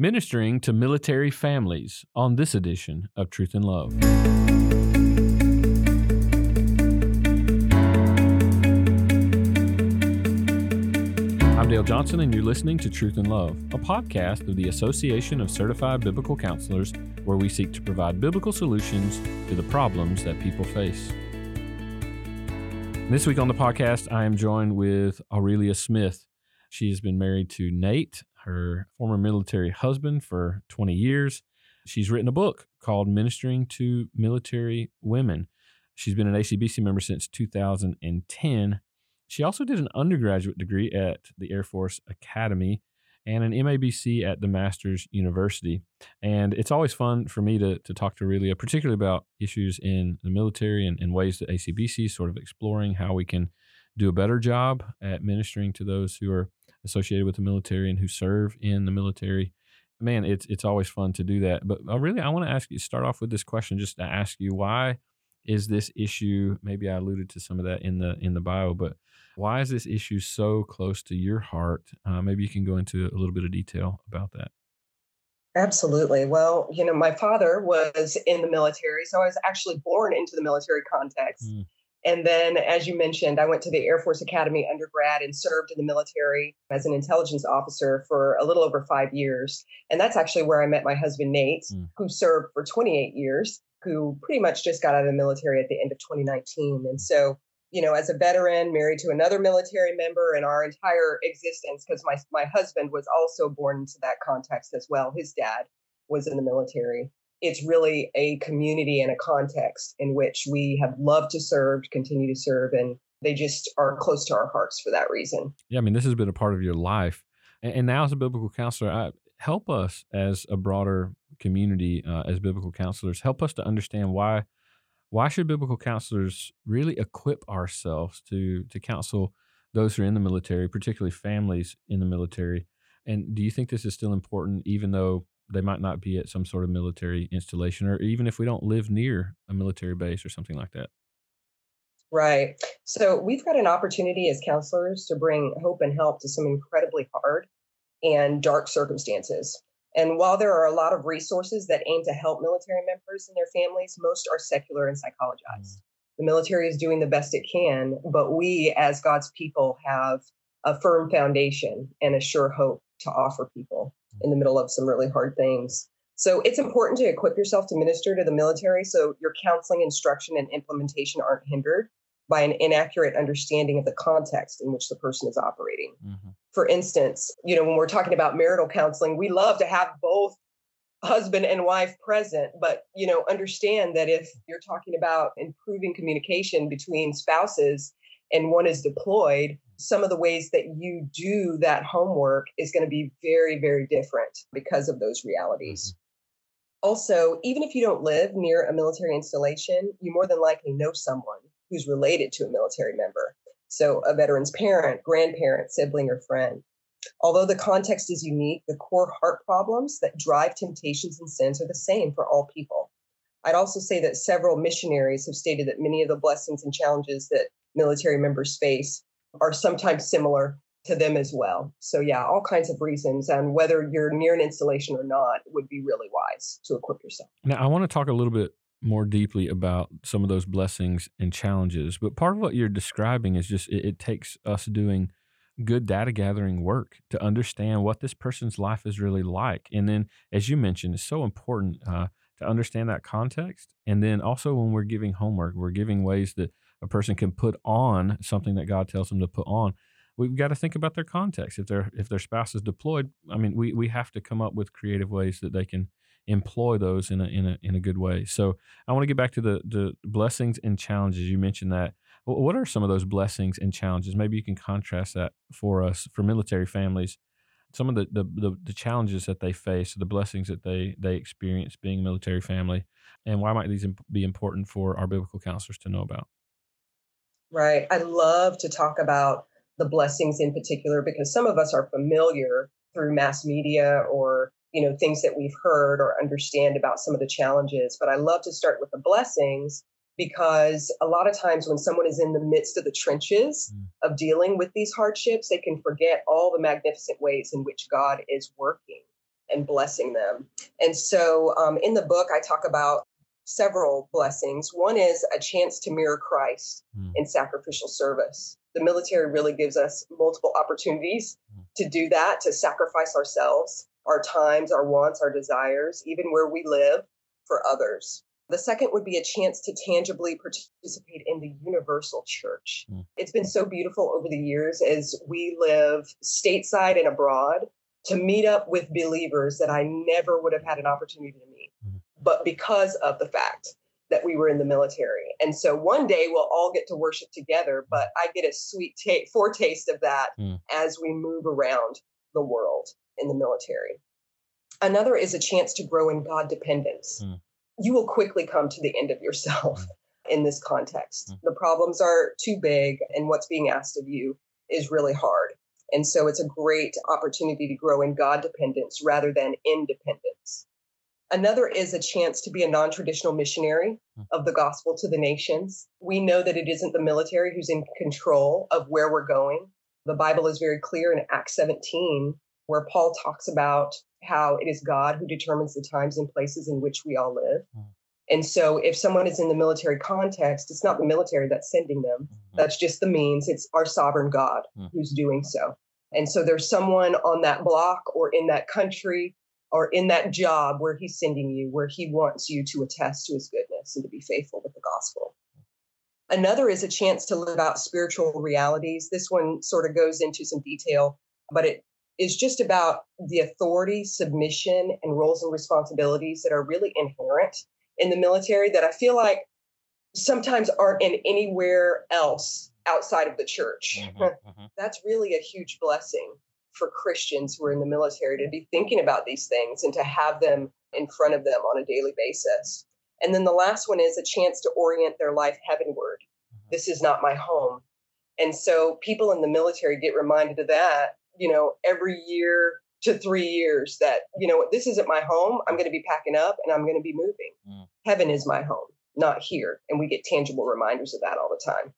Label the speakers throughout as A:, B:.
A: ministering to military families on this edition of Truth in Love. I'm Dale Johnson, and you're listening to Truth in Love, a podcast of the Association of Certified Biblical Counselors, where we seek to provide biblical solutions to the problems that people face. This week on the podcast, I am joined with Aurelia Smith. She has been married to Nate, her former military husband, for 20 years. She's written a book called Ministering to Military Women. She's been an ACBC member since 2010. She also did an undergraduate degree at the Air Force Academy and an MABC at the Masters University. And it's always fun for me to, to talk to Aurelia, particularly about issues in the military and, and ways that ACBC is sort of exploring how we can do a better job at ministering to those who are associated with the military and who serve in the military. Man, it's it's always fun to do that. But I really, I want to ask you start off with this question, just to ask you why is this issue? Maybe I alluded to some of that in the in the bio, but why is this issue so close to your heart? Uh, maybe you can go into a little bit of detail about that.
B: Absolutely. Well, you know, my father was in the military, so I was actually born into the military context. Mm. And then, as you mentioned, I went to the Air Force Academy undergrad and served in the military as an intelligence officer for a little over five years. And that's actually where I met my husband, Nate, mm. who served for 28 years, who pretty much just got out of the military at the end of 2019. And so, you know, as a veteran, married to another military member, and our entire existence, because my, my husband was also born into that context as well. His dad was in the military it's really a community and a context in which we have loved to serve, continue to serve, and they just are close to our hearts for that reason.
A: Yeah, I mean, this has been a part of your life. And, and now, as a biblical counselor, I, help us as a broader community, uh, as biblical counselors, help us to understand why. Why should biblical counselors really equip ourselves to to counsel those who are in the military, particularly families in the military? And do you think this is still important, even though they might not be at some sort of military installation, or even if we don't live near a military base or something like that.
B: Right. So we've got an opportunity as counselors to bring hope and help to some incredibly hard and dark circumstances. And while there are a lot of resources that aim to help military members and their families, most are secular and psychologized. Mm. The military is doing the best it can, but we as God's people have a firm foundation and a sure hope to offer people in the middle of some really hard things. So it's important to equip yourself to minister to the military so your counseling, instruction, and implementation aren't hindered by an inaccurate understanding of the context in which the person is operating. Mm-hmm. For instance, you know, when we're talking about marital counseling, we love to have both husband and wife present, but you know, understand that if you're talking about improving communication between spouses and one is deployed, some of the ways that you do that homework is going to be very, very different because of those realities. Mm-hmm. Also, even if you don't live near a military installation, you more than likely know someone who's related to a military member. So, a veteran's parent, grandparent, sibling, or friend. Although the context is unique, the core heart problems that drive temptations and sins are the same for all people. I'd also say that several missionaries have stated that many of the blessings and challenges that military members face are sometimes similar to them as well. So yeah, all kinds of reasons and whether you're near an installation or not would be really wise to equip yourself.
A: Now I want to talk a little bit more deeply about some of those blessings and challenges, but part of what you're describing is just it, it takes us doing good data gathering work to understand what this person's life is really like. And then, as you mentioned, it's so important uh, to understand that context. And then also when we're giving homework, we're giving ways that a person can put on something that God tells them to put on. We've got to think about their context. If their if their spouse is deployed, I mean, we we have to come up with creative ways that they can employ those in a in a in a good way. So I want to get back to the the blessings and challenges. You mentioned that. What are some of those blessings and challenges? Maybe you can contrast that for us for military families. Some of the the, the, the challenges that they face, the blessings that they they experience being a military family, and why might these be important for our biblical counselors to know about?
B: Right. I love to talk about the blessings in particular because some of us are familiar through mass media or you know things that we've heard or understand about some of the challenges but i love to start with the blessings because a lot of times when someone is in the midst of the trenches mm. of dealing with these hardships they can forget all the magnificent ways in which god is working and blessing them. And so um, in the book, I talk about several blessings. One is a chance to mirror Christ mm. in sacrificial service. The military really gives us multiple opportunities mm. to do that, to sacrifice ourselves, our times, our wants, our desires, even where we live for others. The second would be a chance to tangibly participate in the universal church. Mm. It's been so beautiful over the years as we live stateside and abroad to meet up with believers that I never would have had an opportunity to. But because of the fact that we were in the military. And so one day we'll all get to worship together, but I get a sweet ta- foretaste of that mm. as we move around the world in the military. Another is a chance to grow in God dependence. Mm. You will quickly come to the end of yourself mm. in this context. Mm. The problems are too big, and what's being asked of you is really hard. And so it's a great opportunity to grow in God dependence rather than independence. Another is a chance to be a non traditional missionary hmm. of the gospel to the nations. We know that it isn't the military who's in control of where we're going. The Bible is very clear in Acts 17, where Paul talks about how it is God who determines the times and places in which we all live. Hmm. And so, if someone is in the military context, it's not the military that's sending them. Mm-hmm. That's just the means. It's our sovereign God who's doing so. And so, there's someone on that block or in that country or in that job where he's sending you, where he wants you to attest to his goodness and to be faithful with the gospel. Another is a chance to live out spiritual realities. This one sort of goes into some detail, but it is just about the authority, submission, and roles and responsibilities that are really inherent in the military that I feel like sometimes aren't in anywhere else outside of the church. Mm-hmm, mm-hmm. That's really a huge blessing for Christians who are in the military to be thinking about these things and to have them in front of them on a daily basis. And then the last one is a chance to orient their life heavenward. Mm-hmm. This is not my home. And so people in the military get reminded of that, you know, every year to three years that, you know, this isn't my home. I'm going to be packing up and I'm going to be moving. Mm. Heaven is my home, not here. And we get tangible reminders of that all the time.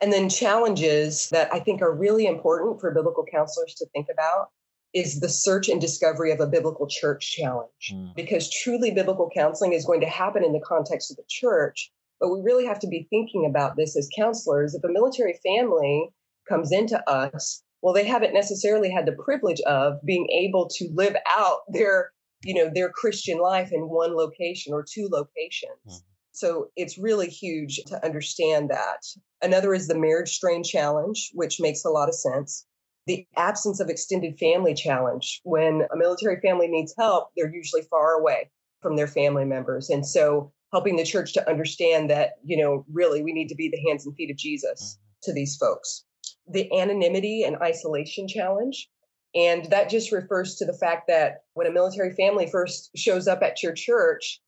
B: And then challenges that I think are really important for biblical counselors to think about is the search and discovery of a biblical church challenge. Mm. Because truly biblical counseling is going to happen in the context of the church. But we really have to be thinking about this as counselors. If a military family comes into us well they haven't necessarily had the privilege of being able to live out their you know their christian life in one location or two locations mm-hmm. So it's really huge to understand that. Another is the marriage strain challenge which makes a lot of sense. The absence of extended family challenge. When a military family needs help they're usually far away from their family members. And so helping the church to understand that you know really we need to be the hands and feet of jesus mm-hmm. to these folks. The anonymity and isolation challenge. And that just refers to the fact that when a military family first shows up at your church,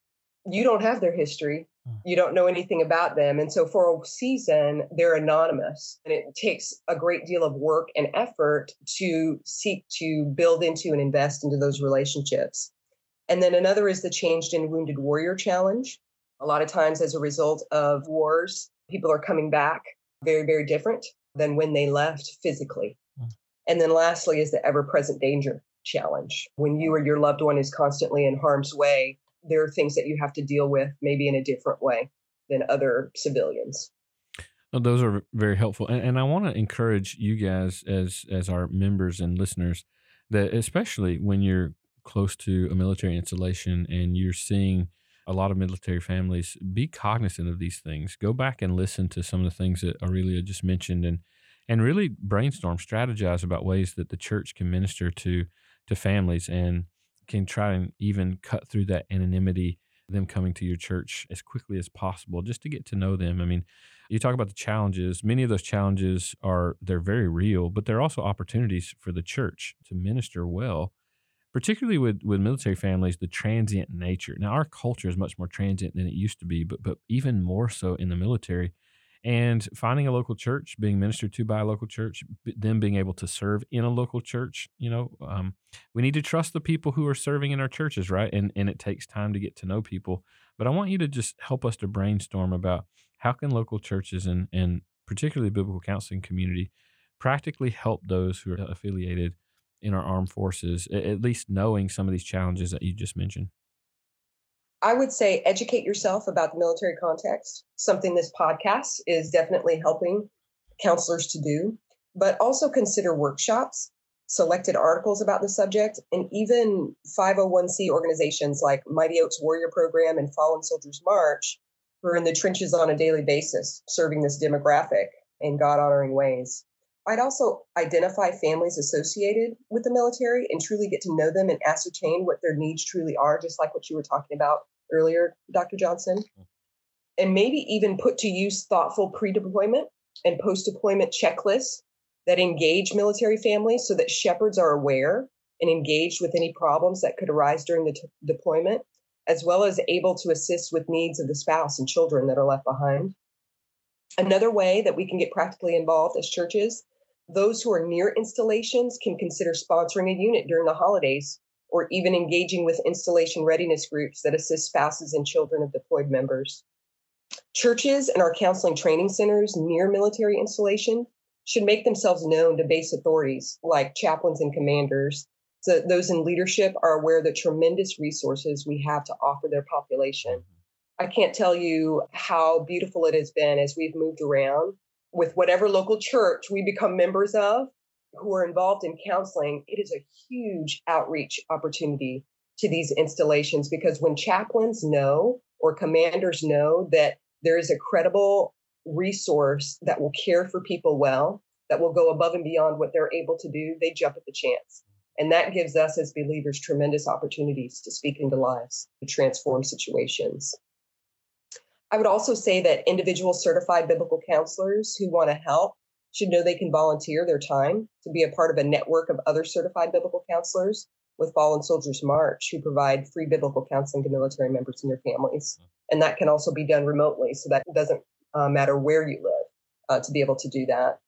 B: you don't have their history. Hmm. You don't know anything about them. And so for a season, they're anonymous. And it takes a great deal of work and effort to seek to build into and invest into those relationships. And then another is the Changed and Wounded Warrior Challenge. A lot of times, as a result of wars, people are coming back very, very different than when they left physically. Mm. And then lastly is the ever present danger challenge. When you or your loved one is constantly in harm's way, there are things that you have to deal with maybe in a different way than other civilians.
A: Well, those are very helpful, and, and I want to encourage you guys as as our members and listeners that especially when you're close to a military installation and you're seeing a lot of military families be cognizant of these things. Go back and listen to some of the things that Aurelia just mentioned, and and really brainstorm, strategize about ways that the church can minister to to families and can try and even cut through that anonymity, them coming to your church as quickly as possible, just to get to know them. I mean, you talk about the challenges. Many of those challenges are they're very real, but they're also opportunities for the church to minister well particularly with, with military families, the transient nature. Now, our culture is much more transient than it used to be, but but even more so in the military. And finding a local church, being ministered to by a local church, them being able to serve in a local church, you know, um, we need to trust the people who are serving in our churches, right? And and it takes time to get to know people. But I want you to just help us to brainstorm about how can local churches and and particularly biblical counseling community practically help those who are affiliated in our armed forces, at least knowing some of these challenges that you just mentioned?
B: I would say educate yourself about the military context, something this podcast is definitely helping counselors to do, but also consider workshops, selected articles about the subject, and even 501c organizations like Mighty Oaks Warrior Program and Fallen Soldiers March, who are in the trenches on a daily basis, serving this demographic in God honoring ways. I'd also identify families associated with the military and truly get to know them and ascertain what their needs truly are, just like what you were talking about earlier, Dr. Johnson. Mm. And maybe even put to use thoughtful pre deployment and post deployment checklists that engage military families so that shepherds are aware and engaged with any problems that could arise during the t- deployment, as well as able to assist with needs of the spouse and children that are left behind. Another way that we can get practically involved as churches those who are near installations can consider sponsoring a unit during the holidays or even engaging with installation readiness groups that assist spouses and children of deployed members. Churches and our counseling training centers near military installation should make themselves known to base authorities like chaplains and commanders so that those in leadership are aware of the tremendous resources we have to offer their population. Mm-hmm. I can't tell you how beautiful it has been as we've moved around with whatever local church we become members of who are involved in counseling, it is a huge outreach opportunity to these installations because when chaplains know or commanders know that there is a credible resource that will care for people well, that will go above and beyond what they're able to do, they jump at the chance. And that gives us as believers tremendous opportunities to speak into lives, to transform situations. I would also say that individual certified biblical counselors who want to help should know they can volunteer their time to be a part of a network of other certified biblical counselors with Fallen Soldiers March who provide free biblical counseling to military members and their families. And that can also be done remotely, so that doesn't uh, matter where you live uh, to be able to do that.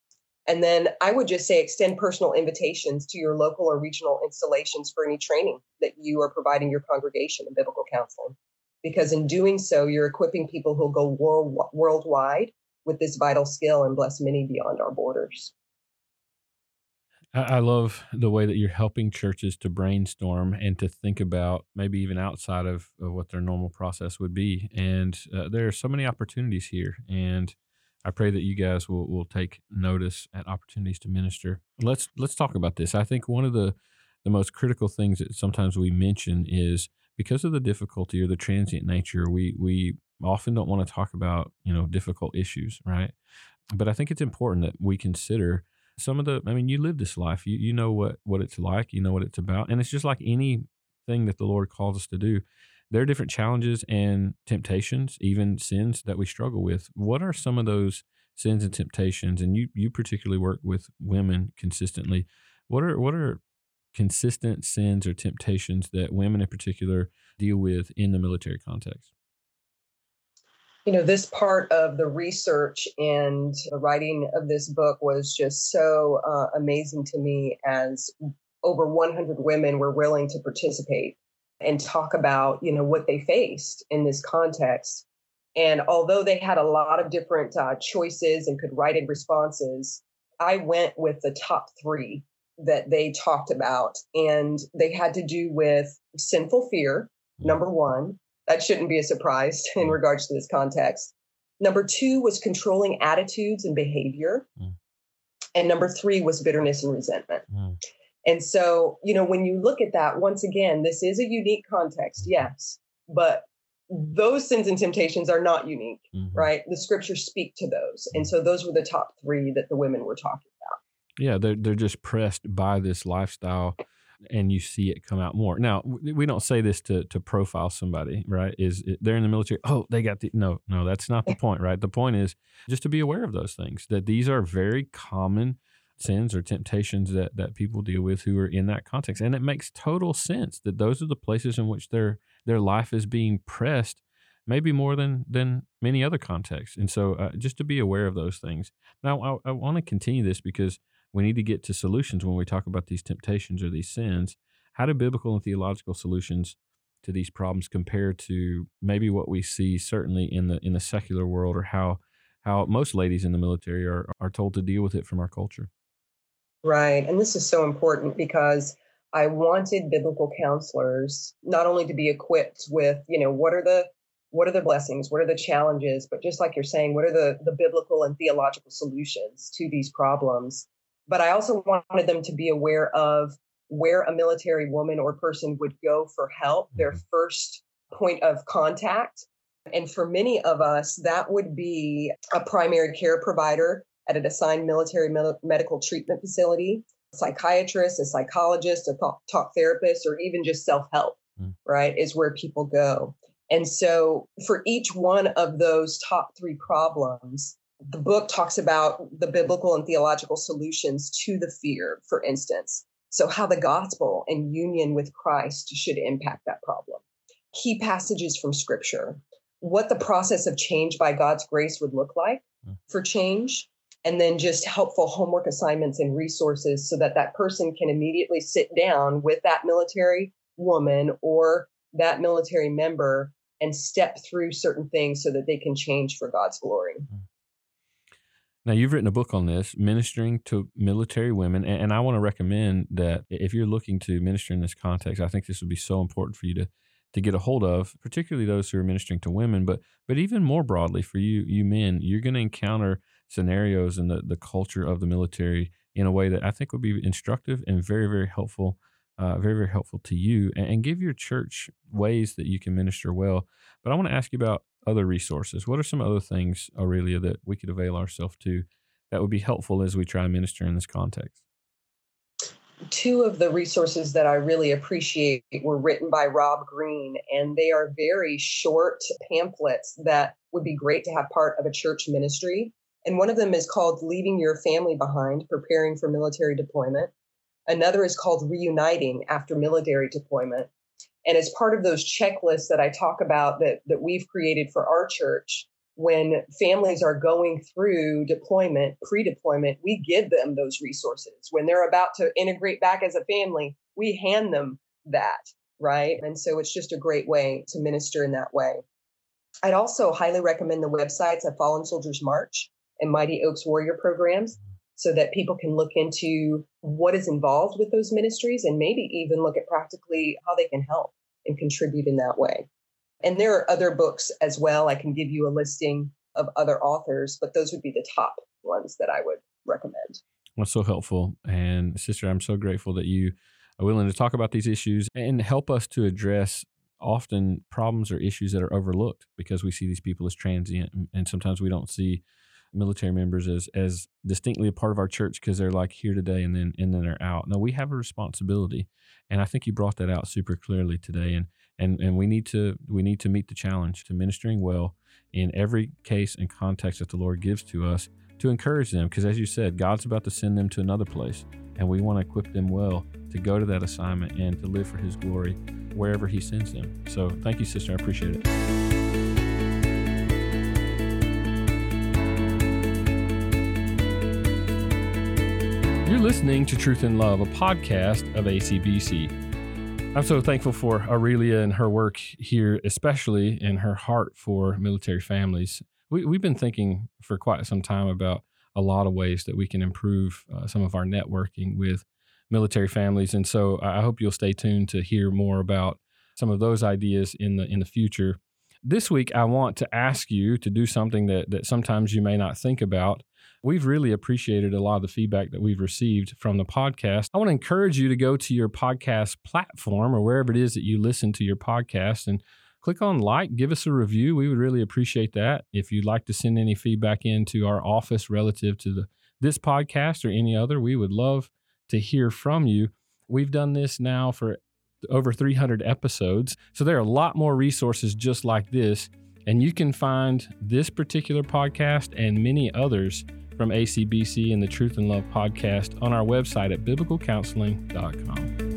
B: And then I would just say extend personal invitations to your local or regional installations for any training that you are providing your congregation in biblical counseling because in doing so, you're equipping people who'll go world, worldwide with this vital skill and bless many beyond our borders.
A: I love the way that you're helping churches to brainstorm and to think about maybe even outside of, of what their normal process would be. And uh, there are so many opportunities here. And I pray that you guys will, will take notice at opportunities to minister. Let's let's talk about this. I think one of the the most critical things that sometimes we mention is because of the difficulty or the transient nature, we we often don't want to talk about you know difficult issues, right? But I think it's important that we consider some of the. I mean, you live this life, you you know what what it's like, you know what it's about, and it's just like anything that the Lord calls us to do. There are different challenges and temptations, even sins that we struggle with. What are some of those sins and temptations? And you you particularly work with women consistently. What are what are consistent sins or temptations that women in particular deal with in the military context?
B: You know, this part of the research and the writing of this book was just so uh, amazing to me as over 100 women were willing to participate and talk about, you know, what they faced in this context. And although they had a lot of different uh, choices and could write in responses, I went with the top three that they talked about, and they had to do with sinful fear, mm. number one. That shouldn't be a surprise in mm. regards to this context. Number two was controlling attitudes and behavior. Mm. And number three was bitterness and resentment. Mm. And so, you know, when you look at that, once again, this is a unique context, mm-hmm. yes, but those sins and temptations are not unique, mm-hmm. right? The scriptures speak to those. And so those were the top three that the women were talking
A: yeah, they're they're just pressed by this lifestyle, and you see it come out more. Now, we don't say this to to profile somebody, right? Is they're in the military? Oh, they got the no, no. That's not the point, right? The point is just to be aware of those things. That these are very common sins or temptations that that people deal with who are in that context, and it makes total sense that those are the places in which their their life is being pressed maybe more than than many other contexts. And so, uh, just to be aware of those things. Now, I, I want to continue this because we need to get to solutions when we talk about these temptations or these sins. How do biblical and theological solutions to these problems compare to maybe what we see certainly in the in the secular world or how how most ladies in the military are, are told to deal with it from our culture?
B: Right. And this is so important because I wanted biblical counselors not only to be equipped with, you know, what are the what are the blessings, what are the challenges, but just like you're saying, what are the the biblical and theological solutions to these problems? But I also wanted them to be aware of where a military woman or person would go for help, their mm-hmm. first point of contact. And for many of us, that would be a primary care provider at an assigned military medical treatment facility a psychiatrist, a psychologist, a talk, talk therapist, or even just self help, mm. right, is where people go. And so for each one of those top three problems, the book talks about the biblical and theological solutions to the fear, for instance. So, how the gospel and union with Christ should impact that problem. Key passages from scripture, what the process of change by God's grace would look like mm. for change, and then just helpful homework assignments and resources so that that person can immediately sit down with that military woman or that military member and step through certain things so that they can change for God's glory. Mm-hmm.
A: Now, you've written a book on this, ministering to military women. And I want to recommend that if you're looking to minister in this context, I think this would be so important for you to to get a hold of, particularly those who are ministering to women, but but even more broadly for you you men, you're going to encounter scenarios and the, the culture of the military in a way that I think would be instructive and very, very helpful, uh, very, very helpful to you and, and, give your church ways that you can minister well. But I want to ask you about other resources. What are some other things, Aurelia, that we could avail ourselves to that would be helpful as we try and minister in this context?
B: Two of the resources that I really appreciate were written by Rob Green, and they are very short pamphlets that would be great to have part of a church ministry. And one of them is called Leaving Your Family Behind, Preparing for Military Deployment. Another is called Reuniting After Military Deployment. And as part of those checklists that I talk about that, that we've created for our church, when families are going through deployment, pre deployment, we give them those resources. When they're about to integrate back as a family, we hand them that, right? And so it's just a great way to minister in that way. I'd also highly recommend the websites of Fallen Soldiers March and Mighty Oaks Warrior programs so that people can look into what is involved with those ministries and maybe even look at practically how they can help and contribute in that way. And there are other books as well. I can give you a listing of other authors, but those would be the top ones that I would recommend.
A: That's so helpful. And sister, I'm so grateful that you are willing to talk about these issues and help us to address often problems or issues that are overlooked because we see these people as transient and sometimes we don't see military members as as distinctly a part of our church because they're like here today and then and then they're out. No, we have a responsibility, and I think you brought that out super clearly today. And and and we need to we need to meet the challenge to ministering well in every case and context that the Lord gives to us to encourage them because as you said, God's about to send them to another place, and we want to equip them well to go to that assignment and to live for His glory wherever He sends them. So thank you, sister. I appreciate it. Listening to Truth in Love, a podcast of ACBC. I'm so thankful for Aurelia and her work here, especially in her heart for military families. We, have been thinking for quite some time about a lot of ways that we can improve uh, some of our networking with military families, and so I hope you'll stay tuned to hear more about some of those ideas in the in the future. This week, I want to ask you to do something that that sometimes you may not think about We've really appreciated a lot of the feedback that we've received from the podcast. I want to encourage you to go to your podcast platform or wherever it is that you listen to your podcast and click on like, give us a review. We would really appreciate that. If you'd like to send any feedback into our office relative to the this podcast or any other, we would love to hear from you. We've done this now for over 300 episodes. So there are a lot more resources just like this. And you can find this particular podcast and many others from ACBC and the Truth in Love podcast on our website at biblicalcounseling.com.